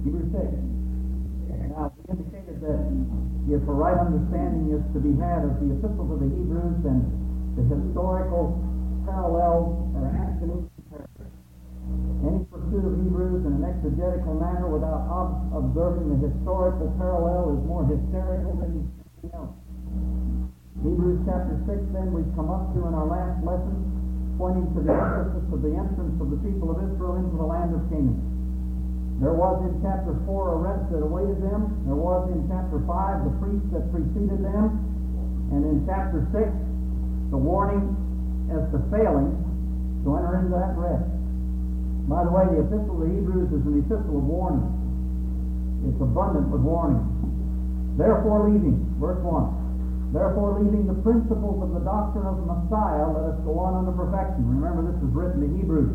Hebrews 6. Now, we indicated that if a right understanding is to be had of the epistle to the Hebrews, then the historical parallels are absolute. Any pursuit of Hebrews in an exegetical manner without observing the historical parallel is more hysterical than anything else. Hebrews chapter 6, then, we've come up to in our last lesson, pointing to the emphasis of the entrance of the people of Israel into the land of Canaan. There was in chapter 4 a rest that awaited them. There was in chapter 5 the priest that preceded them. And in chapter 6, the warning as to failing to enter into that rest. By the way, the epistle to the Hebrews is an epistle of warning. It's abundant with warning. Therefore, leaving, verse 1. Therefore, leaving the principles of the doctrine of the Messiah, let us go on unto perfection. Remember, this is written to Hebrews.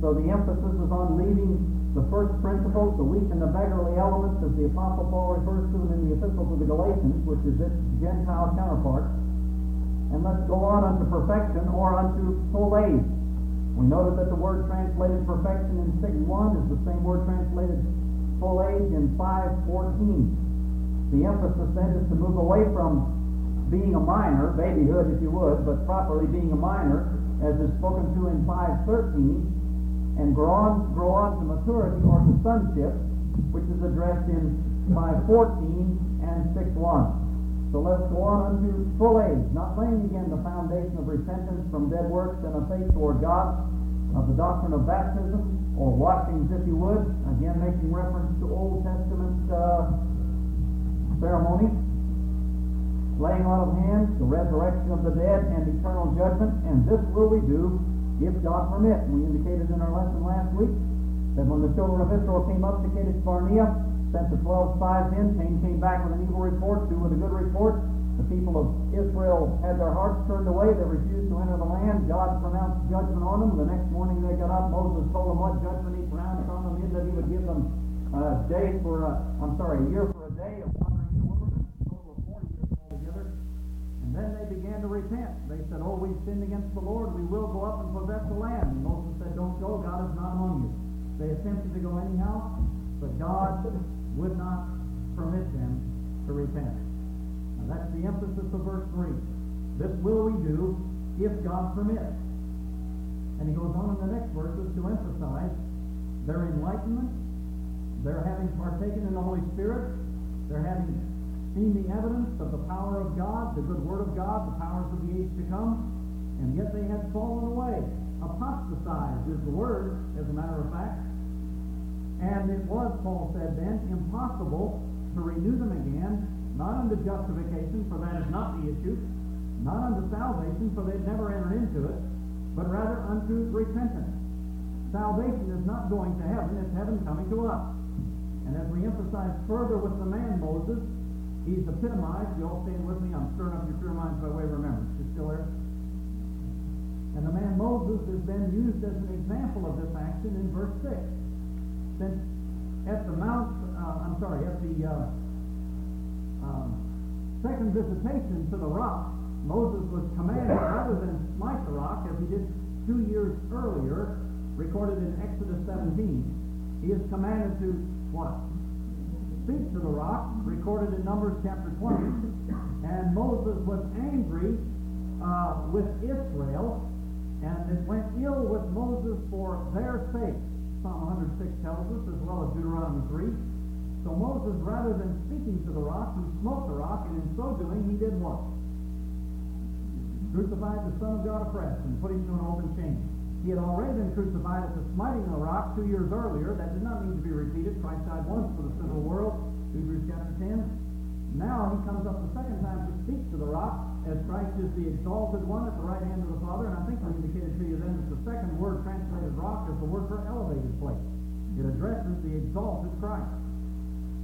So the emphasis is on leaving the first principles, the weak and the beggarly elements, as the Apostle Paul refers to them in the Epistle to the Galatians, which is its Gentile counterpart. And let's go on unto perfection or unto full age. We noted that the word translated perfection in 6.1 is the same word translated full age in 5.14. The emphasis then is to move away from being a minor, babyhood if you would, but properly being a minor, as is spoken to in 5.13, and grow on, grow to maturity or to sonship, which is addressed in 5.14 and 6.1. So let's go on unto full age, not laying again the foundation of repentance from dead works and of faith toward God, of the doctrine of baptism, or washings, if you would, again making reference to Old Testament uh, ceremony, laying on of hands, the resurrection of the dead, and eternal judgment, and this will we do if God permit. We indicated in our lesson last week that when the children of Israel came up to Kadesh Barnea, sent the 12 spies in, Cain came back with an evil report, two with a good report. The people of Israel had their hearts turned away. They refused to enter the land. God pronounced judgment on them. The next morning they got up. Moses told them what judgment he pronounced on them in that he would give them uh, a day for a, I'm sorry, a year for a day of wandering in the wilderness, a total of 40 years altogether. And then they began to repent. They said, Oh, we've sinned against the Lord. We will go up and possess the land. And Moses said, Don't go. God is not among you. They attempted to go anyhow, but God would not permit them to repent. Now that's the emphasis of verse 3. This will we do if God permits. And he goes on in the next verses to emphasize their enlightenment, their having partaken in the Holy Spirit, their having seen the evidence of the power of God, the good word of God, the powers of the age to come, and yet they had fallen away. Apostatized is the word, as a matter of fact. And it was, Paul said then, impossible to renew them again, not unto justification, for that is not the issue, not unto salvation, for they'd never entered into it, but rather unto repentance. Salvation is not going to heaven, it's heaven coming to us. And as we emphasize further with the man Moses, he's epitomized, you all stand with me, I'm stirring up your pure minds by way of remembrance. You still there? And the man Moses has been used as an example of this action in verse 6 since at the Mount, uh, I'm sorry, at the uh, uh, second visitation to the rock, Moses was commanded, rather than smite the rock, as he did two years earlier, recorded in Exodus 17, he is commanded to what? Speak to the rock, recorded in Numbers chapter 20. And Moses was angry uh, with Israel, and it went ill with Moses for their sake. Psalm 106 tells us, as well as Deuteronomy 3. So Moses, rather than speaking to the rock, he smote the rock, and in so doing, he did what? Crucified the Son of God afresh and put him to an open shame. He had already been crucified at the smiting of the rock two years earlier. That did not need to be repeated. Christ died once for the sin of the world, Hebrews chapter 10. Now he comes up the second time to speak to the rock, as Christ is the exalted one at the right hand of the Father. And I think I indicated to you then that the second word translated rock is the word for elevated place. It addresses the exalted Christ.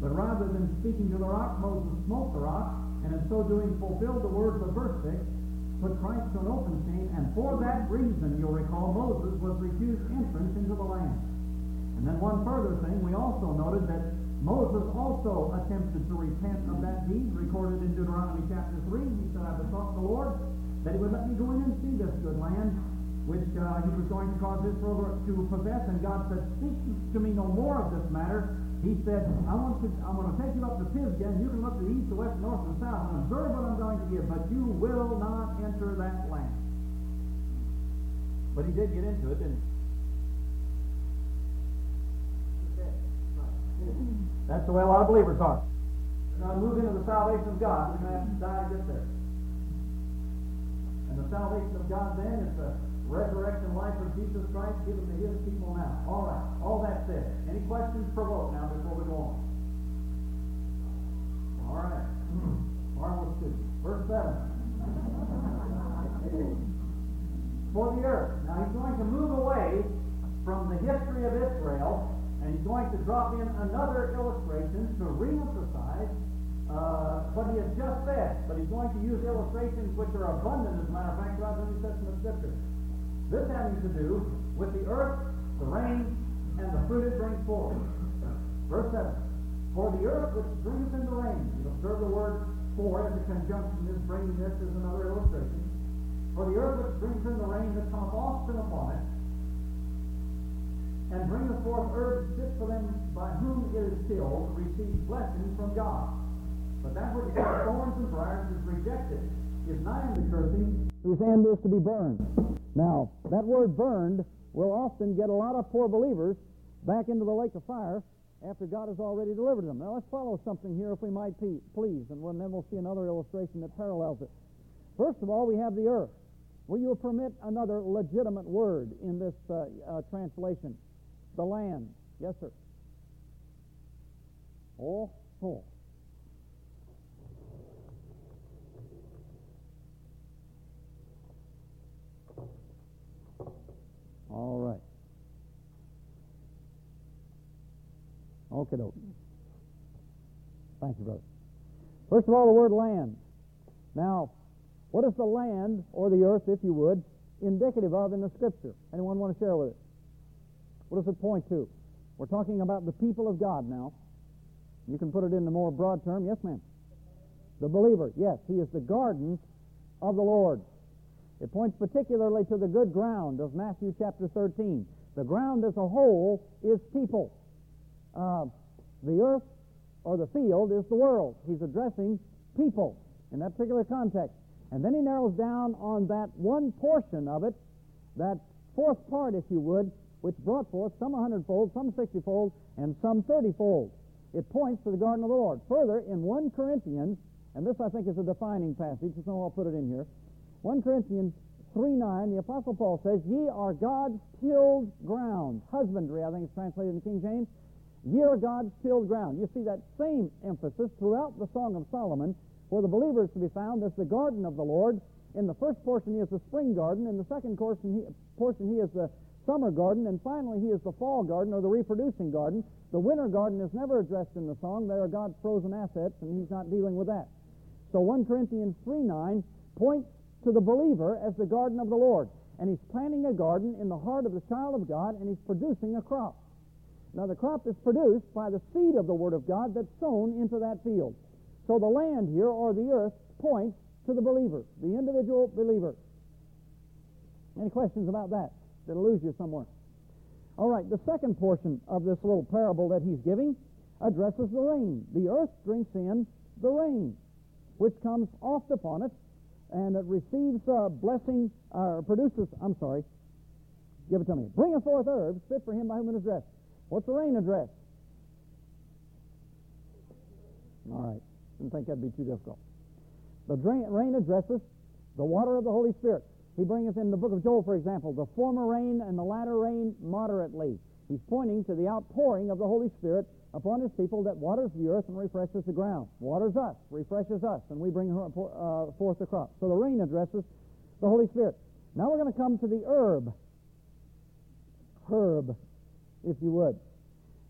But rather than speaking to the rock, Moses smote the rock, and in so doing fulfilled the words of verse 6, put Christ to an open shame, and for that reason, you'll recall, Moses was refused entrance into the land. And then one further thing, we also noted that Moses also attempted to repent of that deed, recorded in Deuteronomy chapter 3. He said, I besought the Lord that he would let me go in and see this good land, which uh, he was going to cause Israel to possess. And God said, Speak to me no more of this matter, he said, I want to, I'm going to take you up to Pisgah, and you can look to the east, the west, the north, and the south, and observe what I'm going to give, but you will not enter that land. But he did get into it, didn't he? That's the way a lot of believers are. They're going to move into the salvation of God. They're going to have to die to get there. And the salvation of God then is the resurrection life of Jesus Christ given to his people now. All right. All that said. Any questions provoke now before we go on? All right. Marvelous two. Verse 7. For the earth. Now he's going to move away from the history of Israel and he's going to drop in another illustration to re-emphasize uh, what he has just said. But he's going to use illustrations which are abundant, as a matter of fact, throughout the New Testament Scripture. This having to do with the earth, the rain, and the fruit it brings forth. Verse 7. For the earth which brings in the rain. You observe the word for as a conjunction is bringing this is another illustration. For the earth which brings in the rain that cometh often upon it, and bringeth forth herbs fit for them by whom it is tilled, receives blessing from God. But that which bears thorns and briars is rejected, is nigh unto cursing, whose end is to be burned. Now, that word burned will often get a lot of poor believers back into the lake of fire after God has already delivered them. Now, let's follow something here, if we might, please, and then we'll see another illustration that parallels it. First of all, we have the earth. Will you permit another legitimate word in this uh, uh, translation? the land. Yes, sir. Oh, oh. All right. Okay, doke. Thank you, brother. First of all, the word land. Now, what is the land, or the earth, if you would, indicative of in the Scripture? Anyone want to share with it? What does it point to? We're talking about the people of God now. You can put it in the more broad term. Yes, ma'am. The believer. Yes, he is the garden of the Lord. It points particularly to the good ground of Matthew chapter 13. The ground as a whole is people. Uh, the earth or the field is the world. He's addressing people in that particular context. And then he narrows down on that one portion of it, that fourth part, if you would, which brought forth some a hundredfold, some sixtyfold, and some thirtyfold. It points to the garden of the Lord. Further, in 1 Corinthians, and this I think is a defining passage, so I'll put it in here. 1 Corinthians 3 9, the Apostle Paul says, Ye are God's tilled ground. Husbandry, I think it's translated in King James. Ye are God's tilled ground. You see that same emphasis throughout the Song of Solomon, where the believer is to be found as the garden of the Lord. In the first portion, he is the spring garden. In the second portion, he, portion, he is the summer garden, and finally he is the fall garden or the reproducing garden. The winter garden is never addressed in the song. They are God's frozen assets, and he's not dealing with that. So 1 Corinthians 3 9 points to the believer as the garden of the Lord. And he's planting a garden in the heart of the child of God, and he's producing a crop. Now, the crop is produced by the seed of the Word of God that's sown into that field. So the land here, or the earth, points to the believer, the individual believer. Any questions about that? That'll lose you somewhere. All right, the second portion of this little parable that he's giving addresses the rain. The earth drinks in the rain, which comes oft upon it, and it receives a blessing, or uh, produces, I'm sorry, give it to me. Bringeth forth herbs fit for him by whom it is dressed. What's the rain address? All right, didn't think that'd be too difficult. The rain addresses the water of the Holy Spirit. He brings in the book of Joel, for example, the former rain and the latter rain moderately. He's pointing to the outpouring of the Holy Spirit upon his people that waters the earth and refreshes the ground. Waters us, refreshes us, and we bring uh, forth the crop. So the rain addresses the Holy Spirit. Now we're going to come to the herb. Herb, if you would.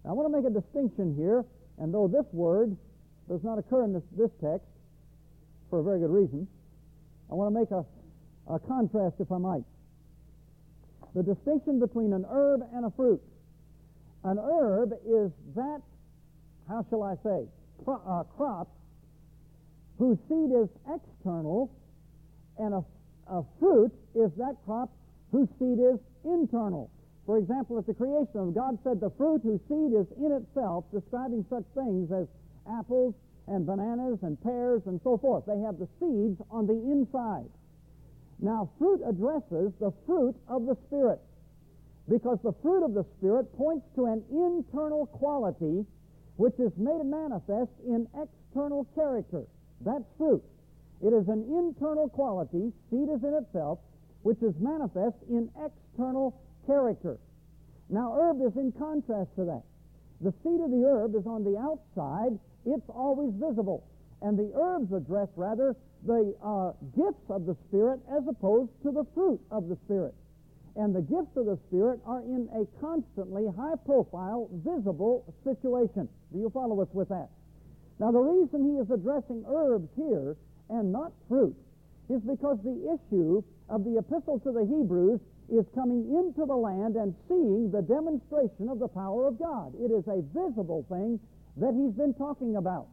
Now I want to make a distinction here, and though this word does not occur in this, this text for a very good reason, I want to make a a contrast, if I might. The distinction between an herb and a fruit. An herb is that, how shall I say, pro- uh, crop whose seed is external, and a, a fruit is that crop whose seed is internal. For example, at the creation of God said the fruit whose seed is in itself, describing such things as apples and bananas and pears and so forth. They have the seeds on the inside. Now, fruit addresses the fruit of the Spirit because the fruit of the Spirit points to an internal quality which is made manifest in external character. That's fruit. It is an internal quality, seed is in itself, which is manifest in external character. Now, herb is in contrast to that. The seed of the herb is on the outside, it's always visible. And the herbs address, rather, the uh, gifts of the Spirit as opposed to the fruit of the Spirit. And the gifts of the Spirit are in a constantly high profile, visible situation. Do you follow us with that? Now, the reason he is addressing herbs here and not fruit is because the issue of the epistle to the Hebrews is coming into the land and seeing the demonstration of the power of God. It is a visible thing that he's been talking about.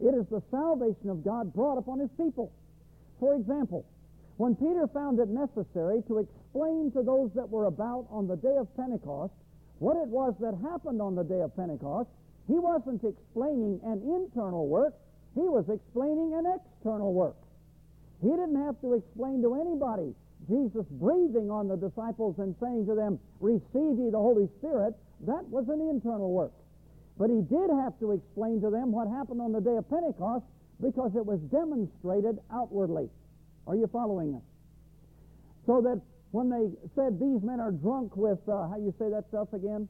It is the salvation of God brought upon his people. For example, when Peter found it necessary to explain to those that were about on the day of Pentecost what it was that happened on the day of Pentecost, he wasn't explaining an internal work, he was explaining an external work. He didn't have to explain to anybody Jesus breathing on the disciples and saying to them, Receive ye the Holy Spirit. That was an internal work. But he did have to explain to them what happened on the day of Pentecost because it was demonstrated outwardly. Are you following us? So that when they said these men are drunk with, uh, how you say that stuff again?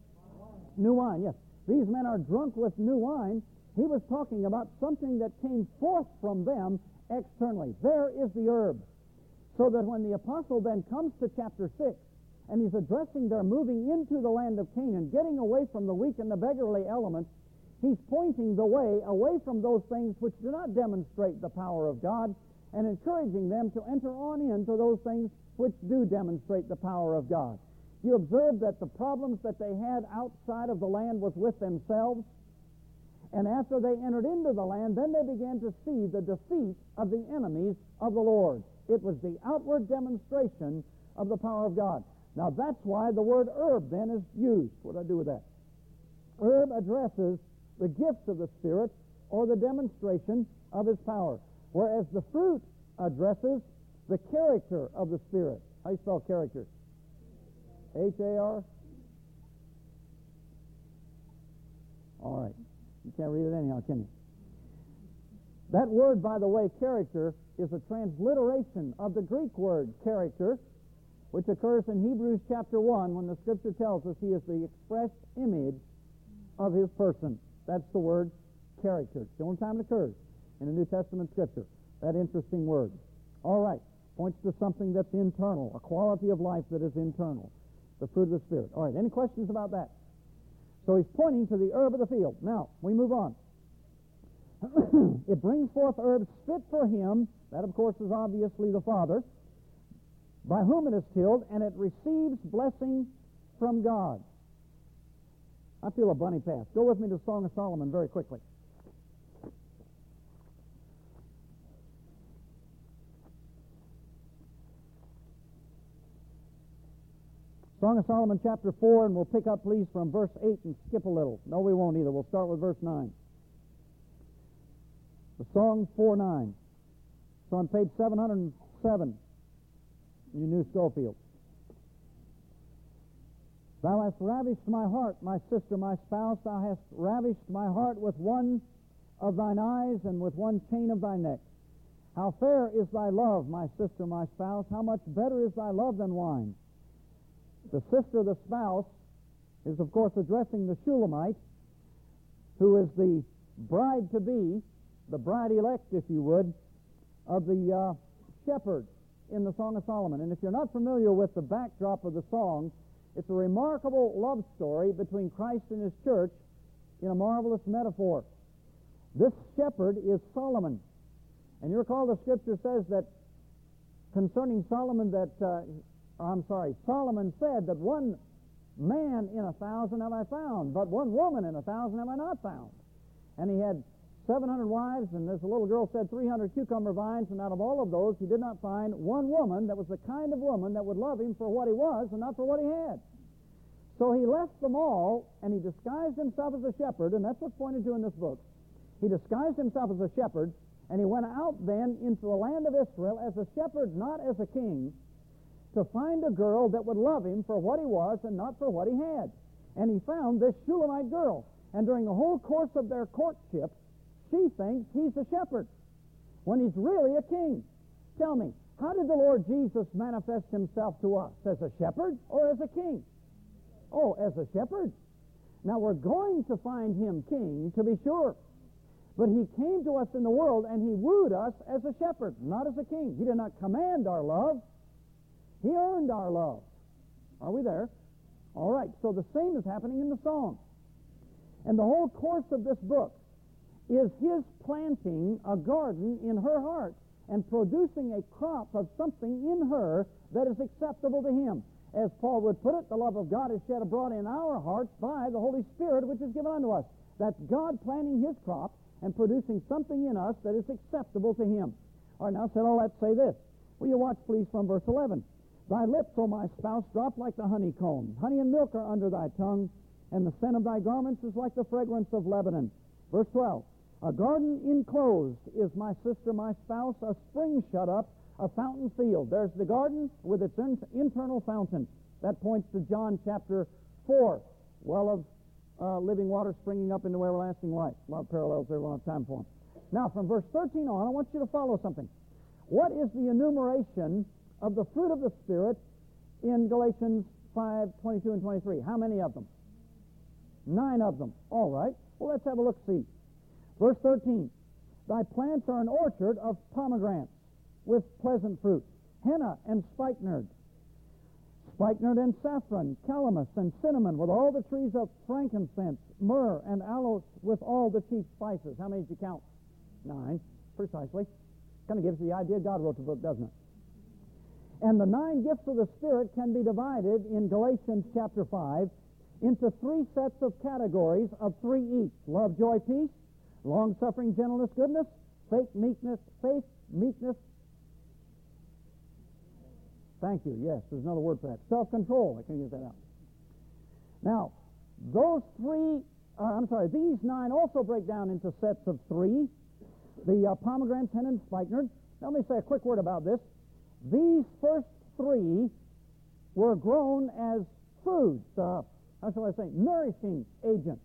New wine, yes. These men are drunk with new wine. He was talking about something that came forth from them externally. There is the herb. So that when the apostle then comes to chapter 6, and he's addressing their moving into the land of Canaan, getting away from the weak and the beggarly elements, he's pointing the way away from those things which do not demonstrate the power of God and encouraging them to enter on into those things which do demonstrate the power of God. You observe that the problems that they had outside of the land was with themselves. And after they entered into the land, then they began to see the defeat of the enemies of the Lord. It was the outward demonstration of the power of God. Now that's why the word herb then is used. What do I do with that? Herb addresses the gifts of the Spirit or the demonstration of His power, whereas the fruit addresses the character of the Spirit. How you spell character? H-A-R? All right. You can't read it anyhow, can you? That word, by the way, character, is a transliteration of the Greek word character, which occurs in Hebrews chapter 1 when the scripture tells us he is the expressed image of his person. That's the word character. It's the only time it occurs in the New Testament scripture. That interesting word. All right. Points to something that's internal, a quality of life that is internal. The fruit of the Spirit. All right. Any questions about that? So he's pointing to the herb of the field. Now, we move on. it brings forth herbs fit for him. That, of course, is obviously the Father by whom it is tilled, and it receives blessing from God. I feel a bunny pass. Go with me to Song of Solomon very quickly. Song of Solomon, chapter 4, and we'll pick up, please, from verse 8 and skip a little. No, we won't either. We'll start with verse 9. The Song 4 9. It's on page 707 you New Scofield. Thou hast ravished my heart, my sister, my spouse. Thou hast ravished my heart with one of thine eyes and with one chain of thy neck. How fair is thy love, my sister, my spouse. How much better is thy love than wine. The sister, the spouse, is of course addressing the Shulamite, who is the bride to be, the bride elect, if you would, of the uh, shepherd in the Song of Solomon. And if you're not familiar with the backdrop of the song, it's a remarkable love story between Christ and his church in a marvelous metaphor. This shepherd is Solomon. And you recall the scripture says that concerning Solomon that, uh, I'm sorry, Solomon said that one man in a thousand have I found, but one woman in a thousand have I not found. And he had 700 wives, and this little girl said 300 cucumber vines, and out of all of those, he did not find one woman that was the kind of woman that would love him for what he was and not for what he had. So he left them all, and he disguised himself as a shepherd, and that's what's pointed to in this book. He disguised himself as a shepherd, and he went out then into the land of Israel as a shepherd, not as a king, to find a girl that would love him for what he was and not for what he had. And he found this Shulamite girl. And during the whole course of their courtship, she thinks he's a shepherd when he's really a king. Tell me, how did the Lord Jesus manifest himself to us? As a shepherd or as a king? Oh, as a shepherd. Now we're going to find him king, to be sure. But he came to us in the world and he wooed us as a shepherd, not as a king. He did not command our love. He earned our love. Are we there? All right, so the same is happening in the song. And the whole course of this book is his planting a garden in her heart and producing a crop of something in her that is acceptable to him. As Paul would put it, the love of God is shed abroad in our hearts by the Holy Spirit which is given unto us. That's God planting his crop and producing something in us that is acceptable to him. All right, now, so let's say this. Will you watch, please, from verse 11? Thy lips, O my spouse, drop like the honeycomb. Honey and milk are under thy tongue, and the scent of thy garments is like the fragrance of Lebanon. Verse 12. A garden enclosed is my sister, my spouse, a spring shut up, a fountain field. There's the garden with its in- internal fountain. That points to John chapter 4. Well of uh, living water springing up into everlasting life. A lot of parallels there, we don't have time for them. Now, from verse 13 on, I want you to follow something. What is the enumeration of the fruit of the Spirit in Galatians 5, 22 and 23? How many of them? Nine of them. All right. Well, let's have a look-see. Verse 13. Thy plants are an orchard of pomegranates with pleasant fruit, henna and spikenard, spikenard and saffron, calamus and cinnamon, with all the trees of frankincense, myrrh and aloes, with all the chief spices. How many did you count? Nine, precisely. Kind of gives you the idea God wrote the book, doesn't it? And the nine gifts of the Spirit can be divided in Galatians chapter 5 into three sets of categories of three each. Love, joy, peace, long-suffering, gentleness, goodness, faith, meekness, faith, meekness, Thank you. Yes, there's another word for that. Self-control. I can use that out. Now, those three, uh, I'm sorry, these nine also break down into sets of three. The uh, pomegranate, henna, and spikenard. Now, let me say a quick word about this. These first three were grown as food, uh, how shall I say, nourishing agents.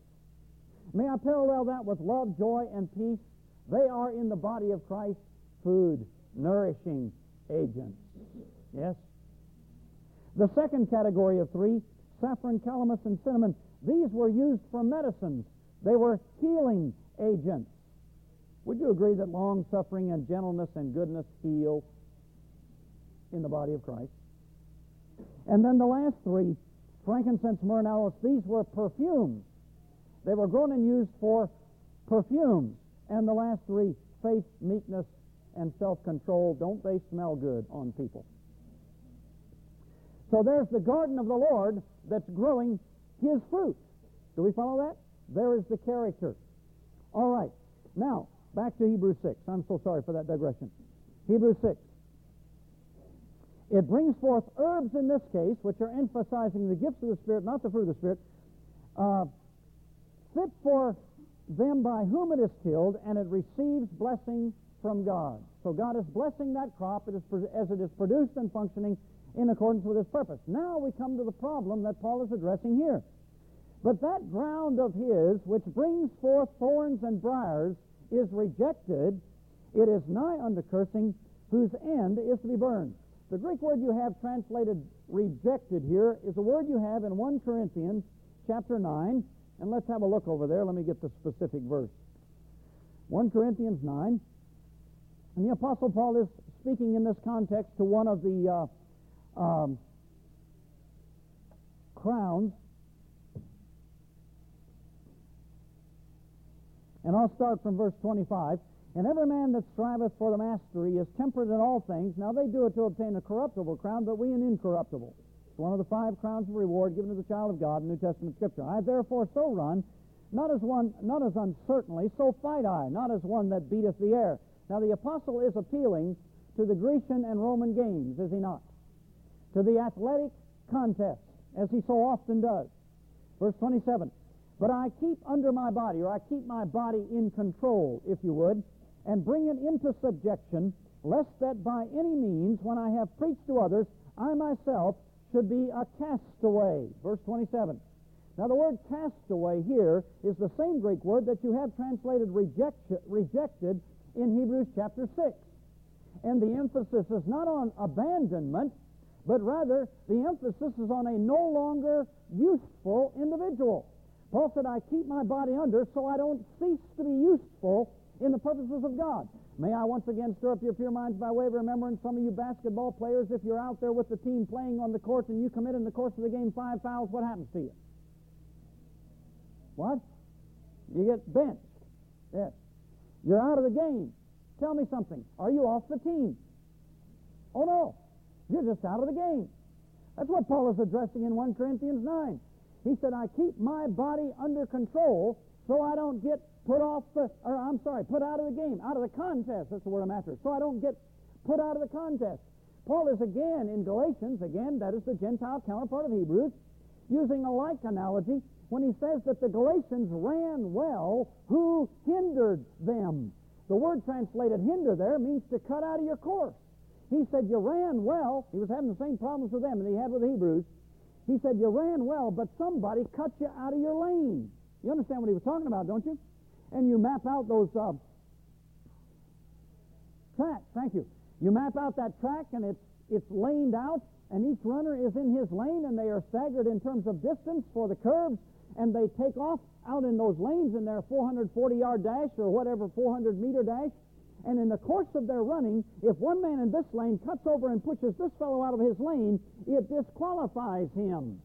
May I parallel that with love, joy, and peace? They are in the body of Christ food, nourishing agents. Yes? The second category of three, saffron, calamus, and cinnamon, these were used for medicines. They were healing agents. Would you agree that long suffering and gentleness and goodness heal in the body of Christ? And then the last three, frankincense, myrrh, and aloes, these were perfumes. They were grown and used for perfumes. And the last three, faith, meekness, and self-control, don't they smell good on people? So there's the garden of the Lord that's growing his fruit. Do we follow that? There is the character. All right. Now, back to Hebrews 6. I'm so sorry for that digression. Hebrews 6. It brings forth herbs in this case, which are emphasizing the gifts of the Spirit, not the fruit of the Spirit, uh, fit for them by whom it is tilled, and it receives blessing from God. So God is blessing that crop as it is produced and functioning in accordance with his purpose. Now we come to the problem that Paul is addressing here. But that ground of his, which brings forth thorns and briars, is rejected. It is nigh unto cursing, whose end is to be burned. The Greek word you have translated rejected here is a word you have in 1 Corinthians chapter 9. And let's have a look over there. Let me get the specific verse. 1 Corinthians 9. And the Apostle Paul is speaking in this context to one of the uh, um, crowns. And I'll start from verse 25. And every man that striveth for the mastery is temperate in all things. Now they do it to obtain a corruptible crown, but we an incorruptible. It's one of the five crowns of reward given to the child of God in New Testament Scripture. I therefore so run, not as one, not as uncertainly, so fight I, not as one that beateth the air. Now the apostle is appealing to the Grecian and Roman games, is he not? To the athletic contest, as he so often does. Verse 27. But I keep under my body, or I keep my body in control, if you would, and bring it into subjection, lest that by any means, when I have preached to others, I myself should be a castaway. Verse 27. Now, the word castaway here is the same Greek word that you have translated reject, rejected in Hebrews chapter 6. And the emphasis is not on abandonment, but rather the emphasis is on a no longer useful individual. Paul said, I keep my body under so I don't cease to be useful in the purposes of God. May I once again stir up your pure minds by way of remembering some of you basketball players, if you're out there with the team playing on the court and you commit in the course of the game five fouls, what happens to you? What? You get benched. Yes. You're out of the game. Tell me something. Are you off the team? Oh, no. You're just out of the game. That's what Paul is addressing in 1 Corinthians 9. He said, I keep my body under control so I don't get put off the, or I'm sorry, put out of the game, out of the contest. That's the word I'm after. So I don't get put out of the contest. Paul is again in Galatians, again, that is the Gentile counterpart of Hebrews, using a like analogy when he says that the Galatians ran well who hindered them. The word translated hinder there means to cut out of your course. He said, You ran well. He was having the same problems with them that he had with the Hebrews. He said, You ran well, but somebody cut you out of your lane. You understand what he was talking about, don't you? And you map out those uh, tracks. Thank you. You map out that track, and it's, it's laned out, and each runner is in his lane, and they are staggered in terms of distance for the curves, and they take off out in those lanes in their 440 yard dash or whatever 400 meter dash. And in the course of their running, if one man in this lane cuts over and pushes this fellow out of his lane, it disqualifies him.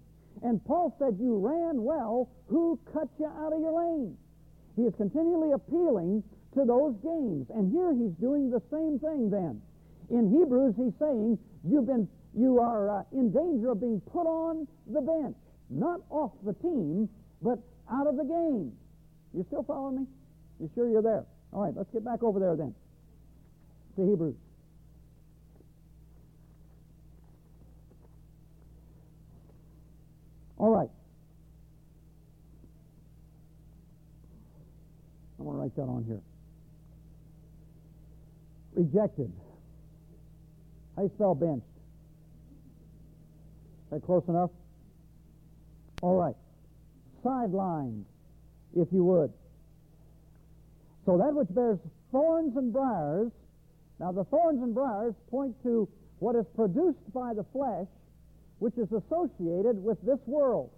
And Paul said, You ran well. Who cut you out of your lane? He is continually appealing to those games. And here he's doing the same thing then. In Hebrews, he's saying, You've been, you are uh, in danger of being put on the bench, not off the team, but out of the game. You still following me? You sure you're there? All right, let's get back over there then to Hebrews. All right. I'm going to write that on here. Rejected. How do you spell benched? Is that close enough? All right. Sidelined, if you would. So that which bears thorns and briars now, the thorns and briars point to what is produced by the flesh, which is associated with this world.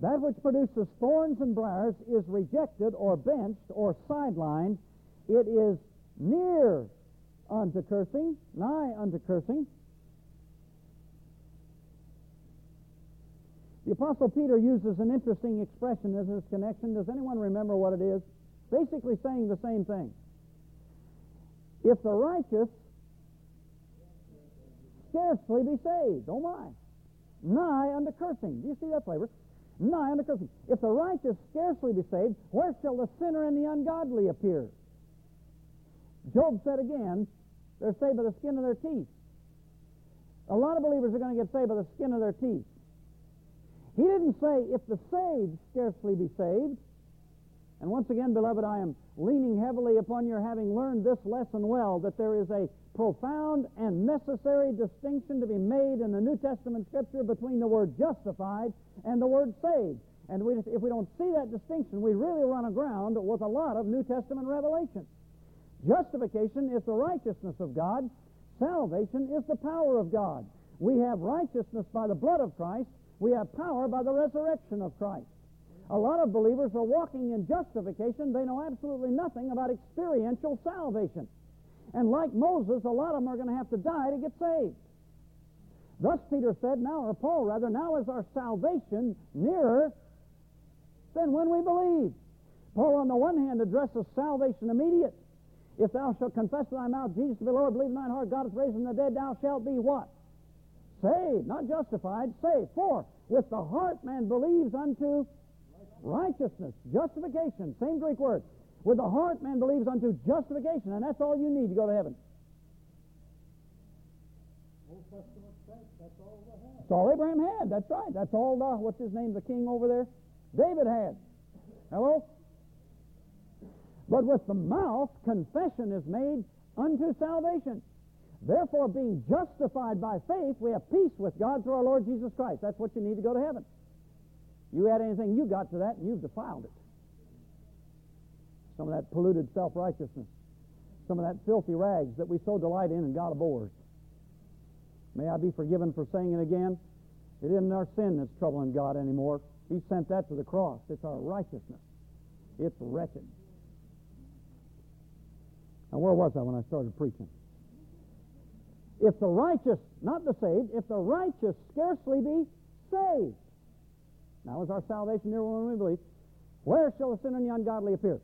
That which produces thorns and briars is rejected or benched or sidelined. It is near unto cursing, nigh unto cursing. The Apostle Peter uses an interesting expression in this connection. Does anyone remember what it is? Basically saying the same thing. If the righteous scarcely be saved, oh my, nigh unto cursing. Do you see that flavor? Nigh unto cursing. If the righteous scarcely be saved, where shall the sinner and the ungodly appear? Job said again, they're saved by the skin of their teeth. A lot of believers are going to get saved by the skin of their teeth. He didn't say, if the saved scarcely be saved. And once again, beloved, I am leaning heavily upon your having learned this lesson well, that there is a profound and necessary distinction to be made in the New Testament Scripture between the word justified and the word saved. And we, if we don't see that distinction, we really run aground with a lot of New Testament revelation. Justification is the righteousness of God. Salvation is the power of God. We have righteousness by the blood of Christ. We have power by the resurrection of Christ. A lot of believers are walking in justification. They know absolutely nothing about experiential salvation. And like Moses, a lot of them are going to have to die to get saved. Thus Peter said, now, or Paul rather, now is our salvation nearer than when we believe. Paul, on the one hand, addresses salvation immediate. If thou shalt confess with thy mouth Jesus to be Lord, believe in thine heart God is raised from the dead, thou shalt be what? Saved, not justified, saved. For with the heart man believes unto righteousness, justification, same Greek word. With the heart, man believes unto justification, and that's all you need to go to heaven. Old Testament that's all they have. That's all Abraham had. That's right. That's all, uh, what's his name, the king over there? David had. Hello? But with the mouth, confession is made unto salvation. Therefore, being justified by faith, we have peace with God through our Lord Jesus Christ. That's what you need to go to heaven. You add anything you got to that, and you've defiled it. Some of that polluted self righteousness, some of that filthy rags that we so delight in and God abhors. May I be forgiven for saying it again? It isn't our sin that's troubling God anymore. He sent that to the cross. It's our righteousness. It's wretched. Now, where was I when I started preaching? If the righteous, not the saved, if the righteous scarcely be saved. Now is our salvation near when we believe. Where shall the sinner and the ungodly appear?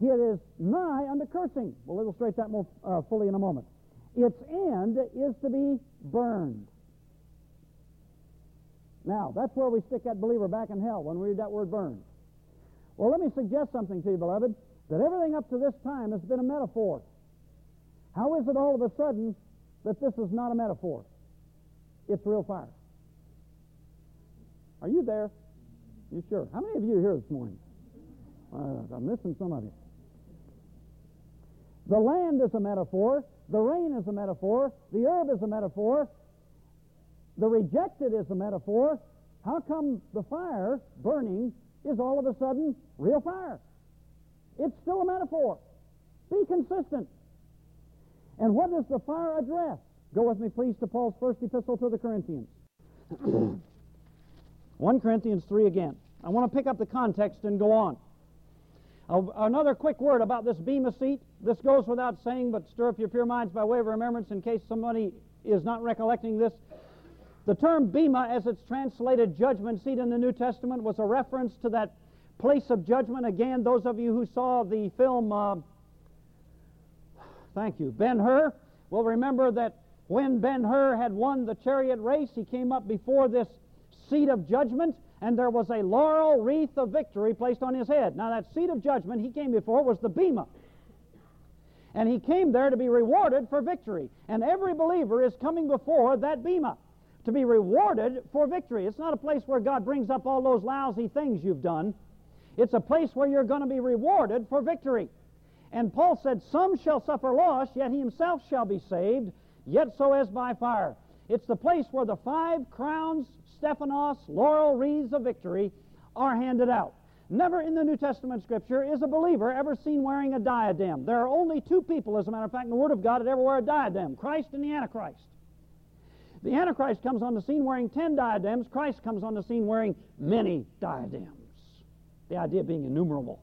It is nigh unto cursing. We'll illustrate that more uh, fully in a moment. Its end is to be burned. Now, that's where we stick that believer back in hell when we read that word burned. Well, let me suggest something to you, beloved, that everything up to this time has been a metaphor. How is it all of a sudden that this is not a metaphor? It's real fire. Are you there? You sure? How many of you are here this morning? Uh, I'm missing some of you. The land is a metaphor. The rain is a metaphor. The herb is a metaphor. The rejected is a metaphor. How come the fire burning is all of a sudden real fire? It's still a metaphor. Be consistent. And what does the fire address? Go with me, please, to Paul's first epistle to the Corinthians. 1 Corinthians 3 again. I want to pick up the context and go on. Another quick word about this bema seat. This goes without saying, but stir up your pure minds by way of remembrance in case somebody is not recollecting this. The term bema, as it's translated judgment seat in the New Testament, was a reference to that place of judgment. Again, those of you who saw the film, uh, thank you, Ben Hur, will remember that when Ben Hur had won the chariot race, he came up before this seat of judgment and there was a laurel wreath of victory placed on his head. Now, that seat of judgment he came before was the Bema. And he came there to be rewarded for victory. And every believer is coming before that Bema to be rewarded for victory. It's not a place where God brings up all those lousy things you've done. It's a place where you're going to be rewarded for victory. And Paul said, Some shall suffer loss, yet he himself shall be saved, yet so as by fire. It's the place where the five crowns, Stephanos, laurel wreaths of victory are handed out. Never in the New Testament Scripture is a believer ever seen wearing a diadem. There are only two people, as a matter of fact, in the Word of God that ever wear a diadem Christ and the Antichrist. The Antichrist comes on the scene wearing ten diadems, Christ comes on the scene wearing many diadems. The idea being innumerable.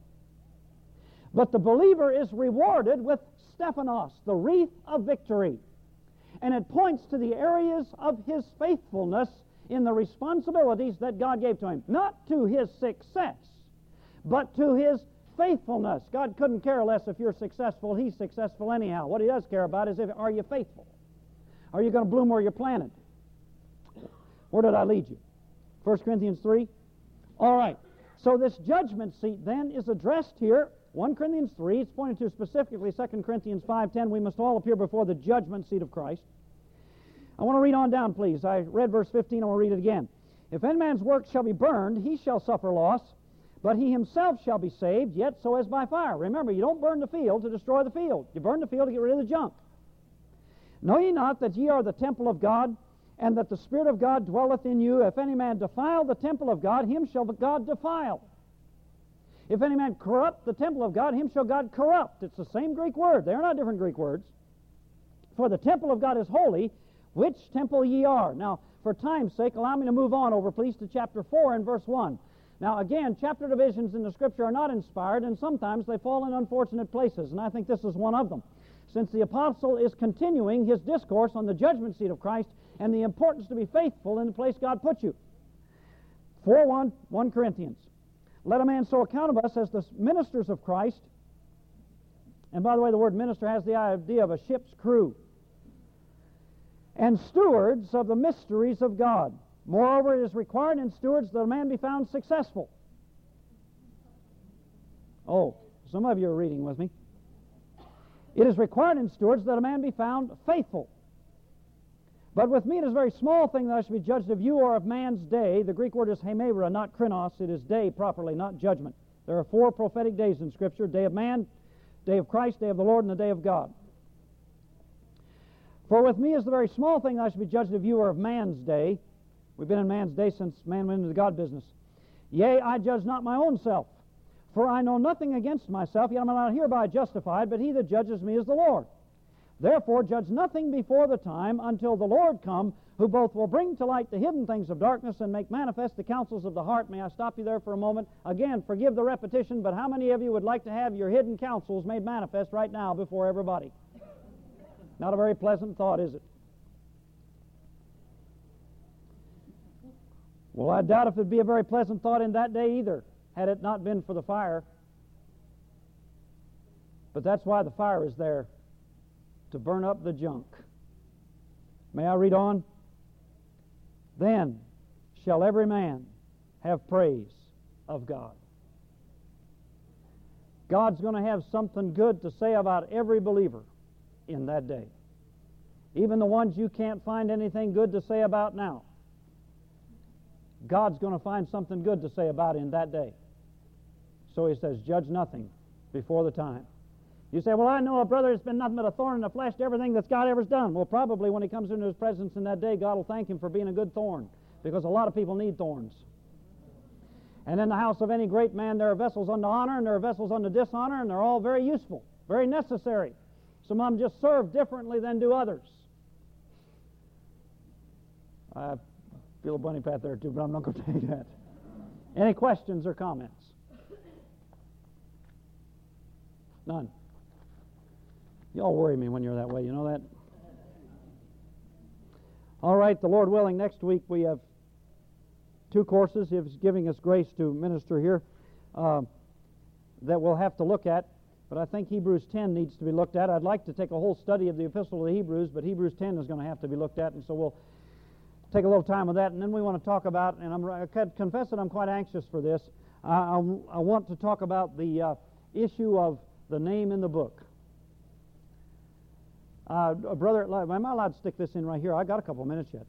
But the believer is rewarded with Stephanos, the wreath of victory and it points to the areas of his faithfulness in the responsibilities that God gave to him. Not to his success, but to his faithfulness. God couldn't care less if you're successful. He's successful anyhow. What he does care about is if are you faithful? Are you going to bloom where you're planted? Where did I lead you? 1 Corinthians 3? All right. So this judgment seat then is addressed here 1 Corinthians 3, it's pointed to specifically 2 Corinthians 5.10, we must all appear before the judgment seat of Christ. I want to read on down, please. I read verse 15, I want to read it again. If any man's work shall be burned, he shall suffer loss, but he himself shall be saved, yet so as by fire. Remember, you don't burn the field to destroy the field. You burn the field to get rid of the junk. Know ye not that ye are the temple of God, and that the Spirit of God dwelleth in you? If any man defile the temple of God, him shall God defile. If any man corrupt the temple of God, him shall God corrupt. It's the same Greek word. They are not different Greek words. For the temple of God is holy, which temple ye are. Now, for time's sake, allow me to move on over, please, to chapter 4 and verse 1. Now, again, chapter divisions in the Scripture are not inspired, and sometimes they fall in unfortunate places, and I think this is one of them. Since the apostle is continuing his discourse on the judgment seat of Christ and the importance to be faithful in the place God put you. 4 1, 1 Corinthians. Let a man so account of us as the ministers of Christ. And by the way, the word minister has the idea of a ship's crew. And stewards of the mysteries of God. Moreover, it is required in stewards that a man be found successful. Oh, some of you are reading with me. It is required in stewards that a man be found faithful. But with me it is a very small thing that I should be judged of you or of man's day. The Greek word is hemera, not krinos. It is day properly, not judgment. There are four prophetic days in Scripture day of man, day of Christ, day of the Lord, and the day of God. For with me is the very small thing I should be judged of you or of man's day. We've been in man's day since man went into the God business. Yea, I judge not my own self. For I know nothing against myself, yet am I not hereby justified, but he that judges me is the Lord. Therefore, judge nothing before the time until the Lord come, who both will bring to light the hidden things of darkness and make manifest the counsels of the heart. May I stop you there for a moment? Again, forgive the repetition, but how many of you would like to have your hidden counsels made manifest right now before everybody? Not a very pleasant thought, is it? Well, I doubt if it'd be a very pleasant thought in that day either, had it not been for the fire. But that's why the fire is there to burn up the junk. May I read on? Then shall every man have praise of God. God's going to have something good to say about every believer in that day. Even the ones you can't find anything good to say about now. God's going to find something good to say about in that day. So he says, Judge nothing before the time. You say, Well, I know a brother that's been nothing but a thorn in the flesh to everything that God ever's done. Well, probably when he comes into his presence in that day, God will thank him for being a good thorn because a lot of people need thorns. And in the house of any great man, there are vessels unto honor and there are vessels unto dishonor, and they're all very useful, very necessary. Some of them just serve differently than do others. I feel a bunny path there too, but I'm not going to take that. Any questions or comments? None. Y'all worry me when you're that way, you know that? All right, the Lord willing, next week we have two courses. He's giving us grace to minister here uh, that we'll have to look at. But I think Hebrews 10 needs to be looked at. I'd like to take a whole study of the Epistle of the Hebrews, but Hebrews 10 is going to have to be looked at, and so we'll take a little time with that. And then we want to talk about, and I'm, I confess that I'm quite anxious for this. I, I, I want to talk about the uh, issue of the name in the book. Uh, a brother, am I allowed to stick this in right here? I got a couple minutes yet.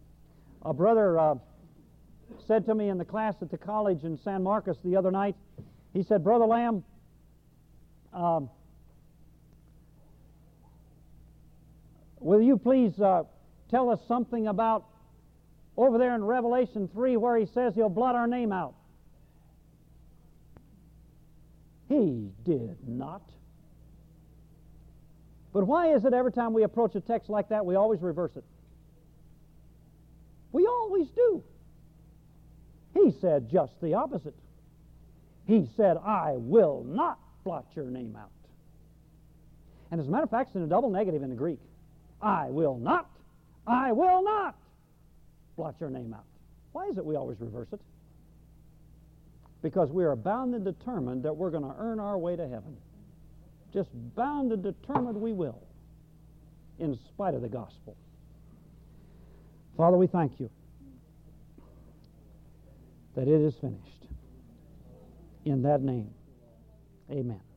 A brother uh, said to me in the class at the college in San Marcos the other night, he said, Brother Lamb, um, will you please uh, tell us something about over there in Revelation 3 where he says he'll blot our name out? He did not. But why is it every time we approach a text like that, we always reverse it? We always do. He said just the opposite. He said, I will not blot your name out. And as a matter of fact, it's in a double negative in the Greek. I will not, I will not blot your name out. Why is it we always reverse it? Because we are bound and determined that we're going to earn our way to heaven just bound and determined we will, in spite of the gospel. Father, we thank you that it is finished. In that name, amen.